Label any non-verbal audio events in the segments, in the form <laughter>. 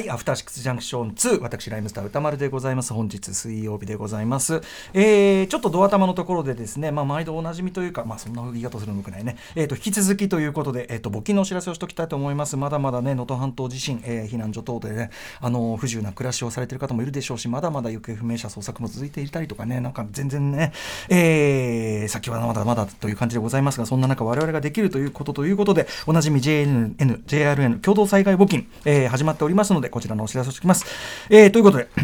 はい、アフターシックスジャンクション2、私、ライムスター歌丸でございます。本日水曜日でございます。えー、ちょっとドア玉のところでですね、まあ、毎度おなじみというか、まあ、そんな言い方するのくないね。えっ、ー、と、引き続きということで、えっ、ー、と、募金のお知らせをしておきたいと思います。まだまだね、能登半島地震、えー、避難所等でね、あの、不自由な暮らしをされている方もいるでしょうし、まだまだ行方不明者捜索も続いていたりとかね、なんか全然ね、えー、先はまだまだという感じでございますが、そんな中、我々ができるということということで、おなじみ JNN、JRN 共同災害募金、えー、始まっておりますので、こちらのお知らせをきます。えー、ということで、<clears throat>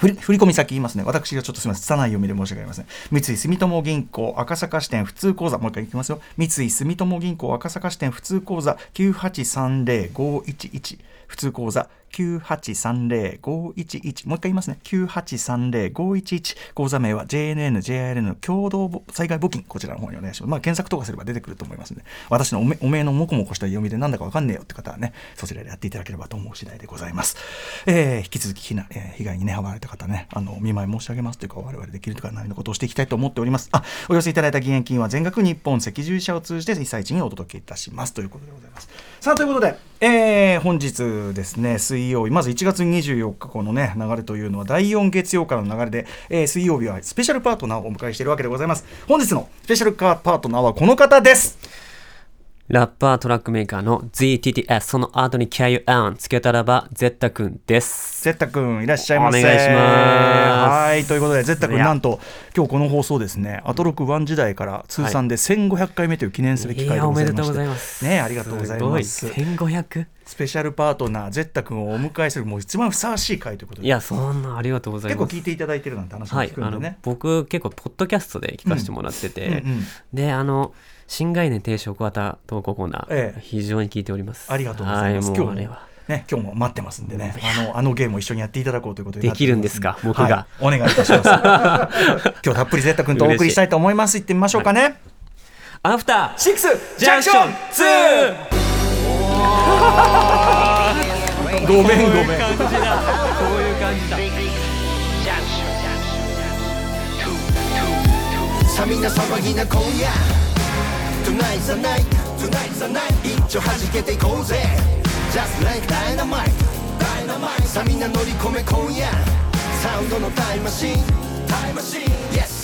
振り振込先言いますね。私がちょっとすみません。拙い読みで申し訳ありません。三井住友銀行赤坂支店普通口座、もう一回いきますよ。三井住友銀行赤坂支店普通口座9830511普通口座9830-511もう一回言いますね。9830-511口座名は JNN、JRN 共同災害募金。こちらの方にお願いします。まあ検索とかすれば出てくると思いますので私のおめおめえのもこもこした読みでなんだかわかんねえよって方はねそちらでやっていただければと思う次第でございます、えー、引き続き被害,、えー、被害にね遭われた方ねあの見舞い申し上げますというか我々できるとか何のことをしていきたいと思っております。あお寄せいただいた義援金は全額日本赤十字社を通じて被災地にお届けいたします。ということでございます。さあということで、えー、本日ですね水曜日。まず1月24日このね流れというのは第4月曜からの流れで、えー、水曜日はスペシャルパートナーをお迎えしているわけでございます。本日のスペシャルパートナーはこの方です。ラッパートラックメーカーの ZTTS その後に KUN つけたらばゼッタくんです。ゼッタくんいらっしゃいませ。お願いします。はいということでゼッタくんなんと今日この放送ですね。アトロク1時代から通算で1500回目という記念すべき回でございまおめでとうございます。ねありがとうございます。1500スペシャルパートナーゼッタ君をお迎えするもう一番ふさわしい回ということで。いやそんなありがとうございます。結構聞いていただいてるなんて話も聞くんでね、はい、僕結構ポッドキャストで聞かせてもらってて、うんうんうん、であの新概念提唱型投稿コーナー、ええ、非常に聞いております。ありがとうございます、はい、今日はね、今日も待ってますんでね、あのあのゲームを一緒にやっていただこうということで。できるんですか、僕が、はい、お願いいたします。<laughs> 今日たっぷりゼッタ君とお送りしたいと思います。行ってみましょうかね。はい、アフターシックスジャンクション2ごめんごめん。こういう感じだ。こういう感じだ。さあみんな騒ぎな今夜 Tonight's the night Tonight's the night 一丁弾けていこうぜ Just like dynamite Dynamite さあみんな乗り込め今夜サウンドのタイムマシンタイムマシン Yes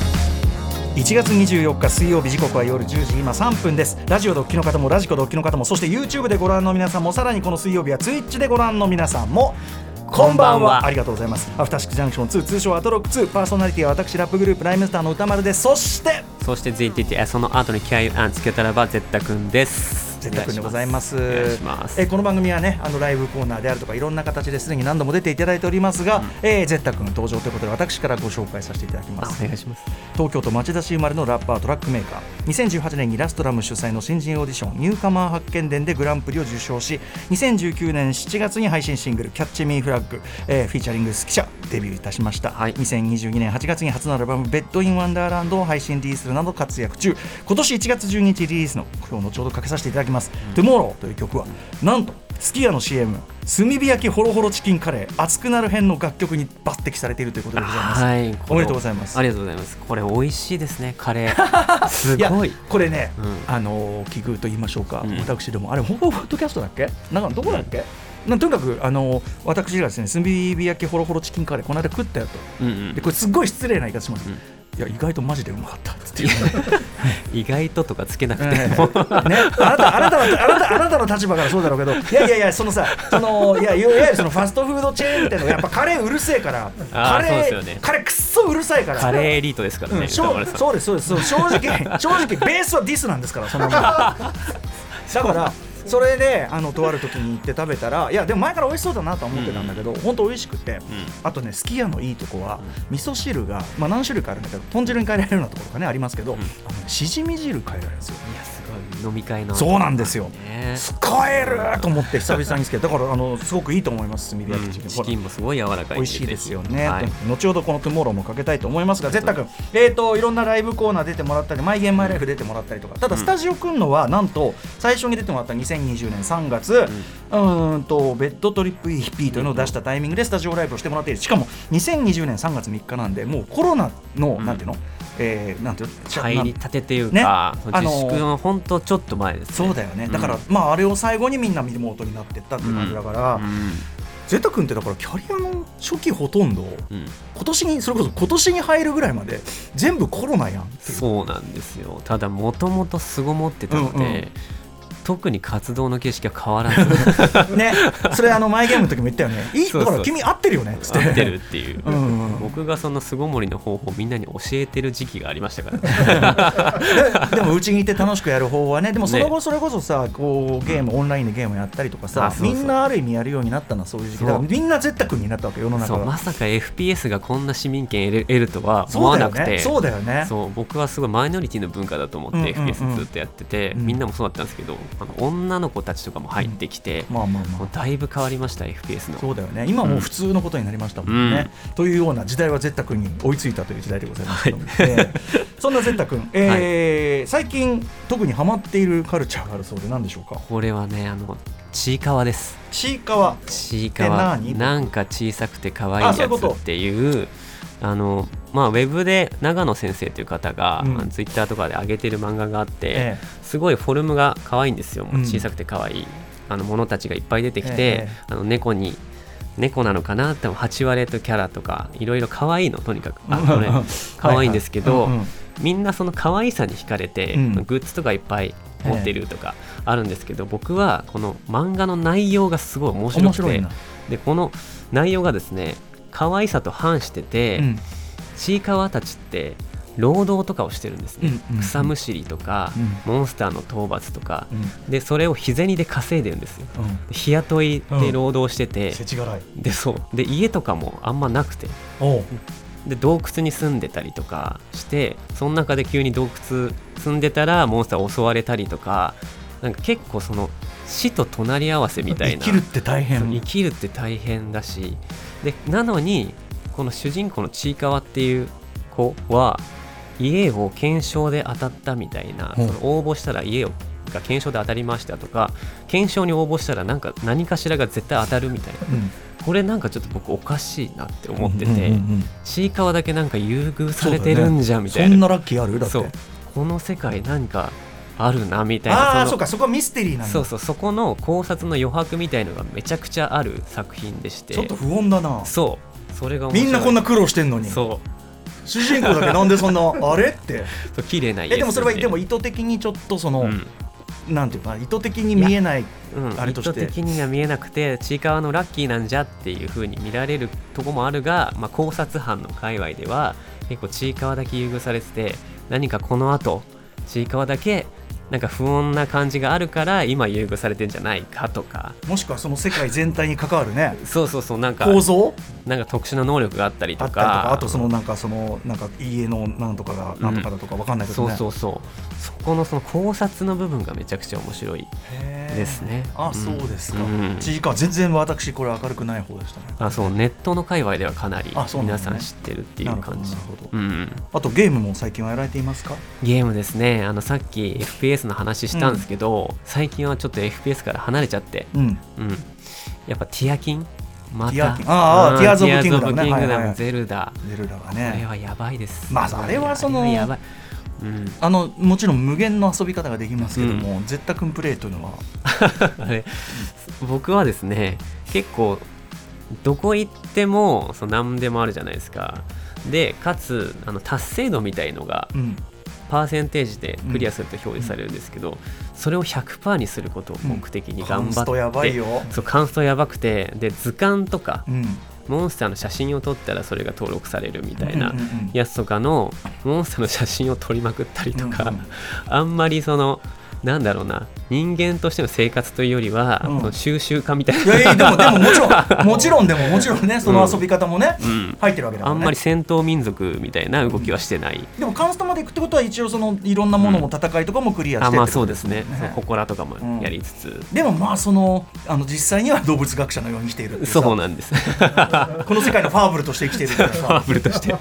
1月24日水曜日時刻は夜10時今3分です。ラジオドッキの方もラジコドッキの方もそして YouTube でご覧の皆さんもさらにこの水曜日は Twitch でご覧の皆さんもこんばんは。ありがとうございます。アフターシックジャンクション2通称アトロック2パーソナリティは私ラップグループライムスターの歌丸です。そしてそして ZTT その後に気合をつけたらば絶対くんです絶対でございます。えこの番組はねあのライブコーナーであるとかいろんな形ですでに何度も出ていただいております。が、うん、えー、ゼッタ君登場ということで私からご紹介させていただきます。お願いします。東京都町田市生まれのラッパートラックメーカー。2018年にラストラム主催の新人オーディションニューカマー発見伝でグランプリを受賞し2019年7月に配信シングル「 Catch me, Flag、えー、フィーチャリング好き者デビューいたしました、はい、2022年8月に初のアルバム「Bed in Wonderland」を配信リリースするなど活躍中。今年1月12日リリースの今日後ほどかけさせていただきます「Tomorrow」という曲はなんとすき家の CM 炭火焼きホロホロチキンカレー熱くなる編の楽曲に抜擢されているということでございます、はい、おめでとうございます。ありがとうございます。これ美味しいですねカレー。<laughs> すごい。これね、うん、あの奇遇と言いましょうか、うん、私でもあれほぼポッドキャストだっけ？なんかどこだっけ、うん、とにかくあの私がですね炭火焼きホロホロチキンカレーこの間食ったよと、うんうん、でこれすごい失礼な言い方します、うんいや意外とマジでうまかった。っ <laughs> て意外ととかつけなくても、ね、あなたあなたあなたあなたあなたの立場からそうだろうけど。いやいやいやそのさそのいやいわゆるそのファストフードチェーン店のやっぱカレーうるせえから。カレー、ね、カレーくっそうるさいから。カレーエリートですからね、うん、そうですそうです。正直正直ベースはディスなんですからその <laughs> だからそれであのとある時に行って食べたらいやでも前から美味しそうだなと思ってたんだけど、うん、本当美味しくて、うん、あとねすき家のいいとこは、うん、味噌汁が、まあ、何種類かあるんだけど豚汁に変えられるようなところがねありますけど、あのしじみ汁変えられるんですよ。飲み会のそうなんですよ、ね、使えると思って久々につけだからあのすごくいいと思います炭火焼きチキン、チキンもすごい柔らかい美味しいですよね、はい、後ほどこのトゥモローもかけたいと思いますが絶対君えっ、ー、といろんなライブコーナー出てもらったりマイゲームマイライフ出てもらったりとか。ただスタジオくんのはなんと最初に出てもらった2020年3月、うん、うんとベッドトリップ EP というのを出したタイミングでスタジオライブをしてもらっている。しかも2020年3月3日なんでもうコロナの、うん、なんていうの？えー、なんていう入りたてというか、ね、あの自粛の本当ちょっと前です、ね、そうだよね、だから、まああれを最後にみんなリモートになっていったっていう感じだから、ゼタ君ってだからキャリアの初期ほとんど、うん、今年にそれこそ今年に入るぐらいまで全部コロナやんそうなんですよ。ただもともと巣ごもってたので、うんうん特に活動の形式は変わらず。<laughs> ね。それあの前ゲームの時も言ったよね。いいだから君合ってるよね。っって。合ってるっていう、うんうん、僕がその巣ごもりの方法をみんなに教えてる時期がありましたから、ね、<laughs> <laughs> でもうちにいて楽しくやる方はね。でもその後それこそさこうゲーム、オンラインでゲームやったりとかさみんなある意味やるようになったのはそういう時期。だからみんな絶対君になったわけ世の中まさか FPS がこんな市民権得るとは思わなくて。そうだよね。そう僕はすごいマイノリティの文化だと思って FPS ずっとやってて、みんなもそうだったんですけどあの女の子たちとかも入ってきて、まあまあまあ、だいぶ変わりました FPS の。そうだよね。今もう普通のことになりましたもんね、うん、というような時代はゼッタ君に追いついたという時代でございますけども、はい、そんなゼッタ君、えー、はい、最近特にハマっているカルチャーがあるそうで何でしょうか？これはねあのちいかわです。ちいかわ。ちいかわ。なんか小さくて可愛いやつっていうあのまあ、ウェブで長野先生という方が、うん、ツイッターとかで上げてる漫画があって、ええ、すごいフォルムが可愛いんですよ、小さくて可愛いあのものたちがいっぱい出てきて、え、あの猫に猫なのかなって8割とキャラとかいろいろ可愛いのとにかく。あこれ可愛いんですけど、みんなその可愛さに惹かれて、うん、グッズとかいっぱい持ってるとかあるんですけど、僕はこの漫画の内容がすごい面白くてでこの内容がですね可愛さと反してて、うん、ちいかわたちって労働とかをしてるんですね、うんうん、草むしりとか、うん、モンスターの討伐とか、うん、でそれを日銭で稼いでるんですよ、うん、日雇いで労働してて、でそう。で家とかもあんまなくて。で洞窟に住んでたりとかしてその中で急に洞窟住んでたらモンスター襲われたりとかなんか結構その死と隣り合わせみたいな。生きるって大変。生きるって大変だしでなのにこの主人公のちいかわっていう子は家を検証で当たったみたいな、その応募したら家をが検証で当たりましたとか検証に応募したらなんか何かしらが絶対当たるみたいな、うん、これなんかちょっと僕おかしいなって思ってて、ちいかわだけなんか優遇されてるんじゃんみたいな。そ,、んなラッキーある？だって。この世界何かあるなみたいな。あそうかそこはミステリーなんだ。そうそうそこの考察の余白みたいのがめちゃくちゃある作品でして。ちょっと不穏だな。そう。それがみんなこんな苦労してんのに。そう。主人公だけ <laughs> なんでそんなあれ？って。そう綺麗な家でもそれはでも意図的にちょっとその、うん。なんていうか意図的に見えない、うん、あれとして。意図的には見えなくてちいかわのラッキーなんじゃっていうふうに見られるとこもあるが、まあ、考察班の界隈では結構ちいかわだけ優遇されてて何かこのあとちいかわだけなんか不穏な感じがあるから今優遇されてんじゃないかとか。もしくはその世界全体に関わるね。そうそうそうなんか構造？なんか特殊な能力があったりとか。あとそのなんかそのなんか家のなんとかがなんとかだとかわかんないけど、ね。うん、そうそうそう。そこのその考察の部分がめちゃくちゃ面白いですね。あ、そうですか、うん、時間全然私これ明るくない方でしたね。あそう。ネットの界隈ではかなり皆さん知ってるっていう感じなるほど、うん、あとゲームも最近はやられていますか？ゲームですね。あのさっき FPS の話したんですけど、うん、最近はちょっと FPS から離れちゃって、うん、うん、やっぱティアキン？また。ああ、ティアーズ・オブ・キングダム、ね、キングダムゼルダ。ゼルダがね。あれはやばいです。まああれはそのやばい。うん、あのもちろん無限の遊び方ができますけども、うん、絶対君プレイというのは。<laughs> あれ僕はですね結構どこ行ってもその何でもあるじゃないですか。でかつあの達成度みたいのが、パーセンテージでクリアすると表示されるんですけど、うん、それを100%にすることを目的に頑張って、うん、カンストやばいよ。そうカンストやばくてで図鑑とか、うん、モンスターの写真を撮ったらそれが登録されるみたいなやつとかのモンスターの写真を撮りまくったりとか、あんまりそのなんだろうな。人間としての生活というよりは、うん、収集家みたいな。いやいやでもでももちろん。<laughs> もちろんでももちろんねその遊び方もね、うん、入ってるわけだから、ね、あんまり戦闘民族みたいな動きはしてない、でもカンストまで行くってことは一応そのいろんなものも戦いとかもクリアして、あまあそうですね。祠とかもやりつつ、でもまあそのあの実際には動物学者のように生きているそうなんです。<laughs> この世界のファーブルとして生きているからファーブルとして。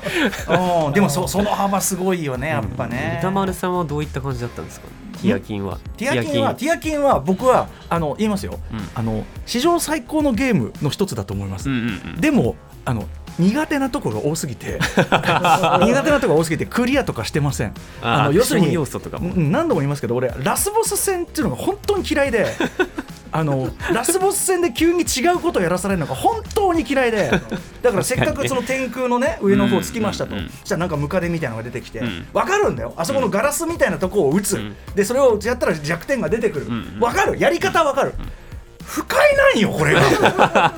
でもそその幅すごいよねやっぱね、歌丸さんはどういった感じだったんですか？ティアキンは。ティアキンはティアキン。は僕はあの言いますよ、うん、あの史上最高のゲームの一つだと思います、うんうんうん、でもあの苦手なところが多すぎて <laughs> 苦手なところが多すぎてクリアとかしてません。あの要するに要素とかも。何度も言いますけど俺ラスボス戦っていうのが本当に嫌いであのラスボス戦で急に違うことをやらされるのが本当に嫌いでだからせっかくその天空のね上の方つきましたと、そしたらなんかムカデみたいなのが出てきて、分かるんだよ。あそこのガラスみたいなとこを打つ、でそれをやったら弱点が出てくる、分かる。やり方は分かる、不快なんよこれが。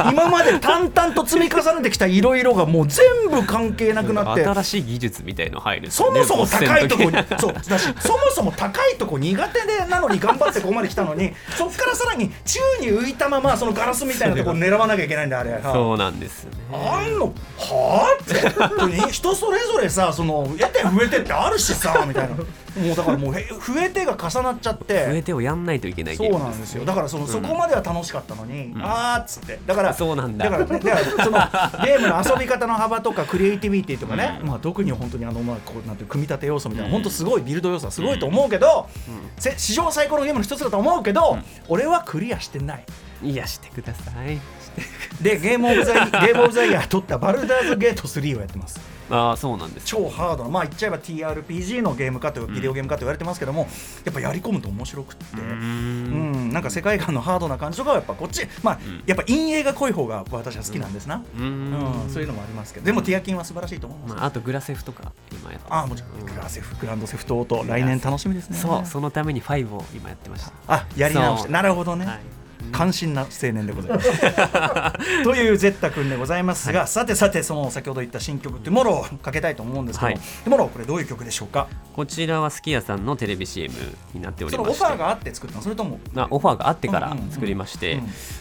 <laughs> 今まで淡々と積み重ねてきたいろいろがもう全部関係なくなって。新しい技術みたいの入る、ね、そもそも高いとこそう。だしそもそも高いとこ苦手でなのに頑張ってここまで来たのにそっからさらに宙に浮いたままそのガラスみたいなとこ狙わなきゃいけないんだあれ。そうなんですね。あんの？はあ？って。人それぞれさその得て増えてってあるしさみたいな。もうだからもう増えてが重なっちゃって。増えてをやんないといけないそうなんですよ。だからその、そこまでは楽しかったのに、あーっつって。だからそうなんだ。だから,、ね、だからその <laughs> ゲームの遊び方の幅とかクリエイティビティとかね、まあ、特に本当にあの、まあ、こうなんて組み立て要素みたいな、本当すごいビルド要素はすごいと思うけど、史上最高のゲームの一つだと思うけど、俺はクリアしてない。いやしてください。でゲームオブザゲームオブザイヤー取ったバルダーズゲート3をやってますああそうなんです超ハードなまあ言っちゃえば TRPG のゲームかとビデオゲームかと言われてますけども、やっぱやり込むと面白くって。うん。なんか世界観のハードな感じとかはやっぱこっちまあ、やっぱ陰影が濃い方が私は好きなんですな。うん。そういうのもありますけど。でもティアキンは素晴らしいと思います、まあ、あとグラセフとか今やってああもちろんグラセフグランドセフトオート来年楽しみですね。そうそのために5を今やってました。あやり直して。なるほどね、はい関心な青年でございます。<laughs> というぜったくんでございますが、はい、さてさてその先ほど言った新曲「Tomorrow」かけたいと思うんですけど、はい、 Tomorrow これどういう曲でしょうか？こちらはすき家さんのテレビ CM になっておりましてオファーがあって作ったのそれともあオファーがあってから作りまして、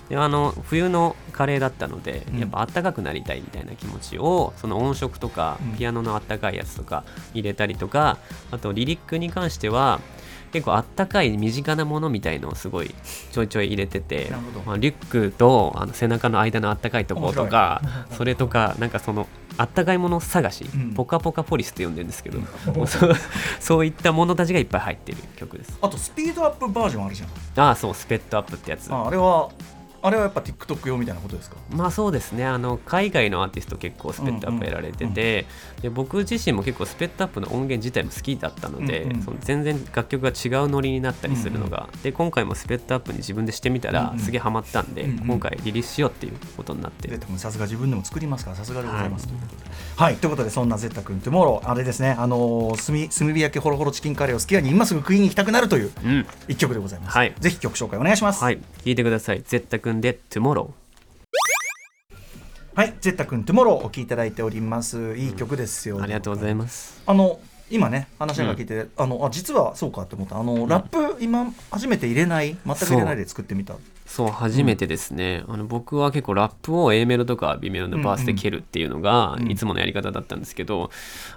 であの冬のカレーだったので、やっぱあったかくなりたいみたいな気持ちをその音色とか、ピアノのあったかいやつとか入れたりとかあとリリックに関しては結構あったかい身近なものみたいのをすごいちょいちょい入れてて、まあ、リュックとあの背中の間のあったかいところとかそれとかなんかそのあったかいもの探し、うん、ポカポカポリスって呼んでるんですけど、うん、<laughs> そうそういったものたちがいっぱい入ってる曲です。あとスピードアップバージョンあるじゃん。ああそう sped up ってやつ。ああれはあれはやっぱ TikTok 用みたいなことですか？まあそうですね。あの海外のアーティスト結構 sped up やられてて、で僕自身も結構 sped up の音源自体も好きだったので、うんうん、その全然楽曲が違うノリになったりするのが、うんうん、で今回も sped up に自分でしてみたら、すげえハマったんで、うんうん、今回リリースしようっていうことになって。さすが自分でも作りますからさすがでございます、はい、ということで。はい。ということでそんなぜったくん Tomorrow あれですね。あのー、炭、炭火焼きホロホロチキンカレーをすき家に今すぐ食いに行きたくなるという一曲でございます、はい、ぜひ曲紹介お願いします。はい。聞いてください。ぜったくんで Tomorrow はい、ぜったくん、Tomorrow お聴きいただいております。いい曲ですよ。ありがとうございます。あの、今ね、話が聞いて、うん、あの、あ、実はそうかって思った。あの、うん、ラップ、今、初めて入れない、全く入れないで作ってみた？そう初めてですね、うん、あの僕は結構ラップを A メロとか B メロのバースで蹴るっていうのがいつものやり方だったんですけど、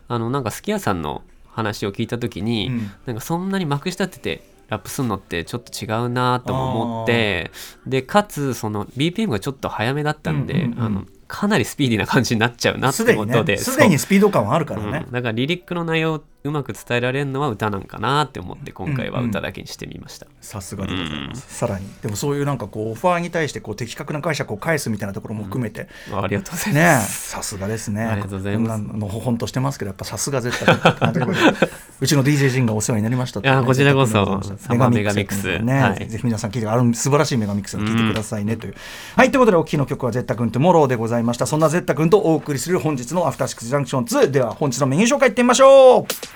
あのなんかすき家さんの話を聞いた時に、うん、なんかそんなにまくし立ててラップするのってちょっと違うなと思ってでかつその BPM がちょっと早めだったんで、うんうんうん、あのかなりスピーディーな感じになっちゃうなってことです。で、ね、にスピード感はあるからね、うん、だからリリックの内容うまく伝えられるのは歌なんかなって思って今回は歌だけにしてみました、さすがでございます、さらに。でもそういうなんかこうオファーに対してこう的確な解釈を返すみたいなところも含めて、うん、ありがとうございます。さすがですね。ありがとうございます。のほほんとしてますけどやっぱさすが絶対うちの DJ 陣がお世話になりました、ね、いやこちらこそ。サマーメガミックス。ね、はい、ぜひ皆さん聞いてある素晴らしいメガミックスを聞いてくださいねという、はい。ということでお聞きの曲はゼッタ君とモローでございました。そんなゼッタ君とお送りする本日のアフターシックスジャンクション2では本日のメニュー紹介いってみましょう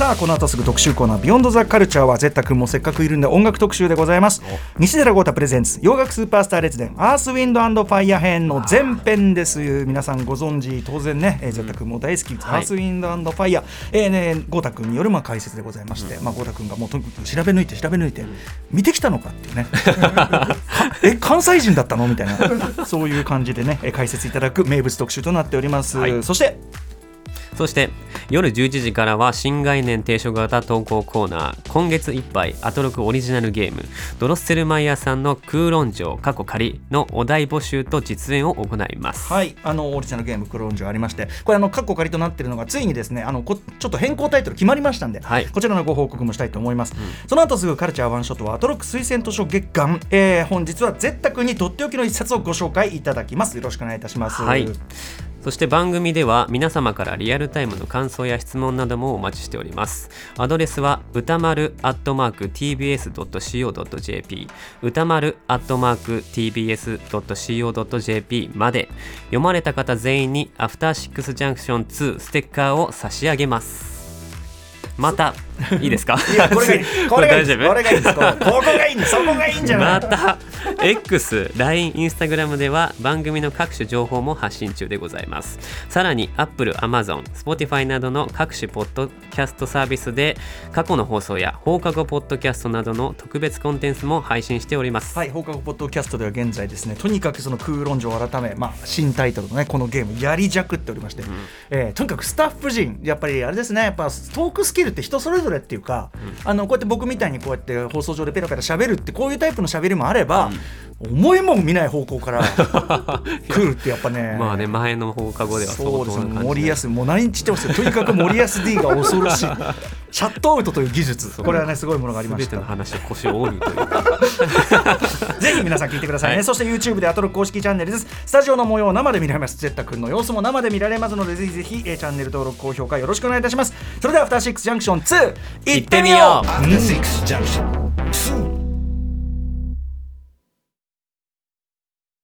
さあこの後すぐ特集コーナー「Beyond the Culture」はぜったくんもせっかくいるんで音楽特集でございます。西寺郷太プレゼンツ洋楽スーパースター列伝アースウィンドファイヤー編の前編です。皆さんご存知当然ね、えー、ぜったくんも大好き、うん、アースウィンドファイヤー、えーね、郷太君によるまあ解説でございまして、うん、まあ、郷太君がもうとにかく調べ抜いて調べ抜いて、うん、見てきたのかっていうね。<laughs> え関西人だったの？みたいな。そういう感じでね解説いただく名物特集となっております、はい、そしてそして夜11時からは新概念提唱型投稿コーナー。今月いっぱいアトロクオリジナルゲームドロッセルマイヤーさんの空論城過去仮のお題募集と実演を行います。はいあのオリジナルゲーム空論城ありましてこれあの過去仮となっているのがついにですねあのこちょっと変更タイトル決まりましたんで、はい、こちらのご報告もしたいと思います、うん、その後すぐカルチャーワンショットはアトロク推薦図書月間、えー、本日はゼッタ君にとっておきの一冊をご紹介いただきますよろしくお願いいたします。はいそして番組では皆様からリアルタイムの感想や質問などもお待ちしております。アドレスは歌丸アットマーク tbs.co.jp 歌丸アットマーク tbs.co.jp まで読まれた方全員にアフターシックスジャンクション2ステッカーを差し上げます。またいいですか？いやこれがいい。<laughs> これ大丈夫？これがいいここがいいそこがいいんじゃない。また X、LINE、Instagram では番組の各種情報も発信中でございます。さらに Apple、Amazon、Spotify などの各種ポッドキャストサービスで過去の放送や放課後ポッドキャストなどの特別コンテンツも配信しております。はい放課後ポッドキャストでは現在ですねとにかくその空論城改め、まあ、新タイトルのねこのゲームやりじゃくっておりまして、うん、えー、とにかくスタッフ陣やっぱりあれですねやっぱトークスキルって人それぞれっていうか、うん、あのこうやって僕みたいにこうやって放送上でペラペラ喋るってこういうタイプの喋りもあれば、うん、思いも見ない方向から来るってやっぱね <laughs> まあね前の放課後ではそうです森保もう何日ってますよ。とにかく森保 D が恐ろしいシャットアウトという技術。これはねすごいものがありました。の話腰を折るという。<laughs> ぜひ皆さん聞いてくださいね、はい、そして YouTube でアトロ公式チャンネルです。スタジオの模様を生で見られます。ジェッタ君の様子も生で見られますのでぜひぜひチャンネル登録高評価よろしくお願いいたします。それではアフターシックスジャンクション2行ってみよう